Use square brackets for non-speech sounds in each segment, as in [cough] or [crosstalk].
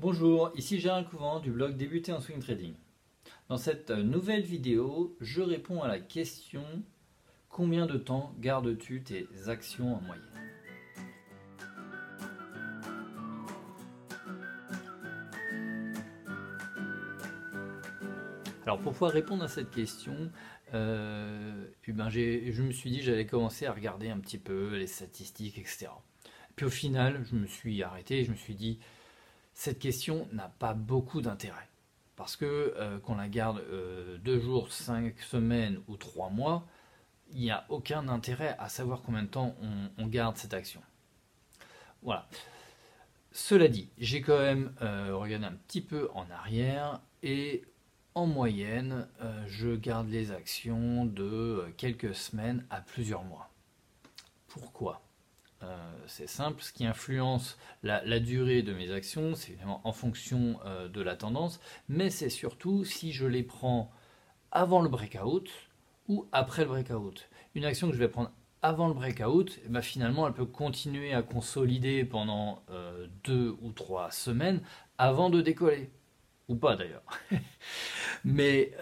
Bonjour, ici Gérard Couvent du blog Débuter en Swing Trading. Dans cette nouvelle vidéo, je réponds à la question Combien de temps gardes-tu tes actions en moyenne? Alors pour pouvoir répondre à cette question, euh, eh ben je me suis dit j'allais commencer à regarder un petit peu les statistiques, etc. Puis au final, je me suis arrêté et je me suis dit cette question n'a pas beaucoup d'intérêt. Parce que euh, qu'on la garde euh, deux jours, cinq semaines ou trois mois, il n'y a aucun intérêt à savoir combien de temps on, garde cette action. Voilà. Cela dit, j'ai quand même euh, regardé un petit peu en arrière et en moyenne, je garde les actions de quelques semaines à plusieurs mois. Pourquoi? Euh, c'est simple, ce qui influence la, durée de mes actions, c'est évidemment en fonction euh, de la tendance, mais c'est surtout si je les prends avant le breakout ou après le breakout. Une action que je vais prendre avant le breakout, eh ben finalement, elle peut continuer à consolider pendant euh, deux ou trois semaines avant de décoller. Ou pas d'ailleurs. [laughs] Mais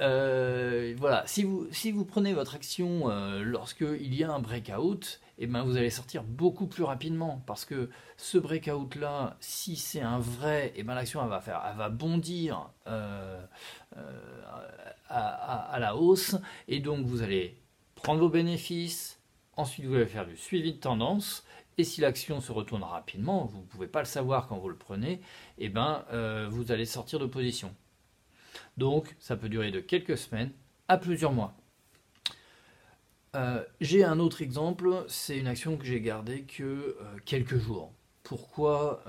voilà, si vous, si vous prenez votre action lorsqu'il y a un breakout, eh ben vous allez sortir beaucoup plus rapidement parce que ce breakout là, si c'est un vrai, eh ben l'action va faire, va bondir euh, euh, à, la hausse et donc vous allez prendre vos bénéfices. Ensuite, vous allez faire du suivi de tendance et si l'action se retourne rapidement, vous ne pouvez pas le savoir quand vous le prenez, eh ben euh, vous allez sortir de position. Donc ça peut durer de quelques semaines à plusieurs mois. Euh, j'ai un autre exemple, c'est une action que j'ai gardée que euh, quelques jours. Pourquoi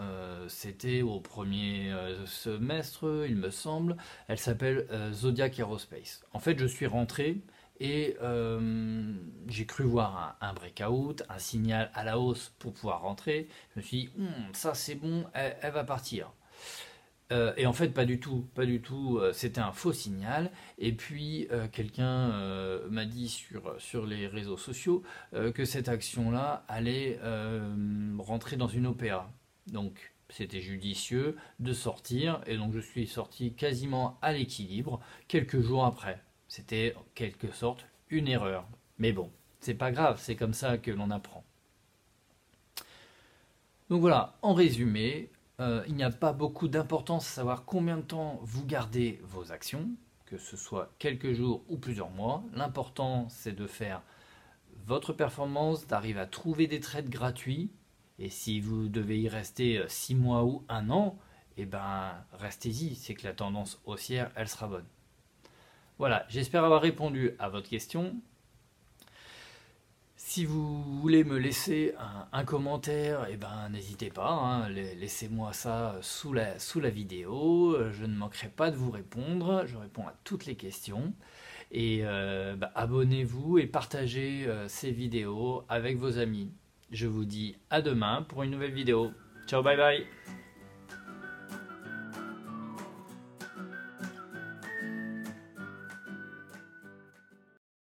C'était au premier semestre, il me semble. Elle s'appelle Zodiac Aerospace. En fait, je suis rentré et j'ai cru voir un, breakout, un signal à la hausse pour pouvoir rentrer. Je me suis dit, hmm, ça c'est bon, elle va partir. Euh, et en fait, pas du tout, pas du tout. Euh, c'était un faux signal. Et puis, euh, quelqu'un m'a dit sur, sur les réseaux sociaux que cette action-là allait rentrer dans une OPA. Donc, c'était judicieux de sortir. Et donc, je suis sorti quasiment à l'équilibre quelques jours après. C'était en quelque sorte une erreur. Mais bon, c'est pas grave, c'est comme ça que l'on apprend. Donc voilà, en résumé, euh, il n'y a pas beaucoup d'importance à savoir combien de temps vous gardez vos actions, que ce soit quelques jours ou plusieurs mois. L'important, c'est de faire votre performance, d'arriver à trouver des trades gratuits. Et si vous devez y rester 6 mois ou un an, eh ben, restez-y. C'est que la tendance haussière, elle sera bonne. Voilà, j'espère avoir répondu à votre question. Si vous voulez me laisser un, commentaire, eh ben, n'hésitez pas, hein, laissez-moi ça sous la, vidéo, je ne manquerai pas de vous répondre, je réponds à toutes les questions. Et euh, bah, abonnez-vous et partagez euh, ces vidéos avec vos amis. Je vous dis à demain pour une nouvelle vidéo. Ciao, bye bye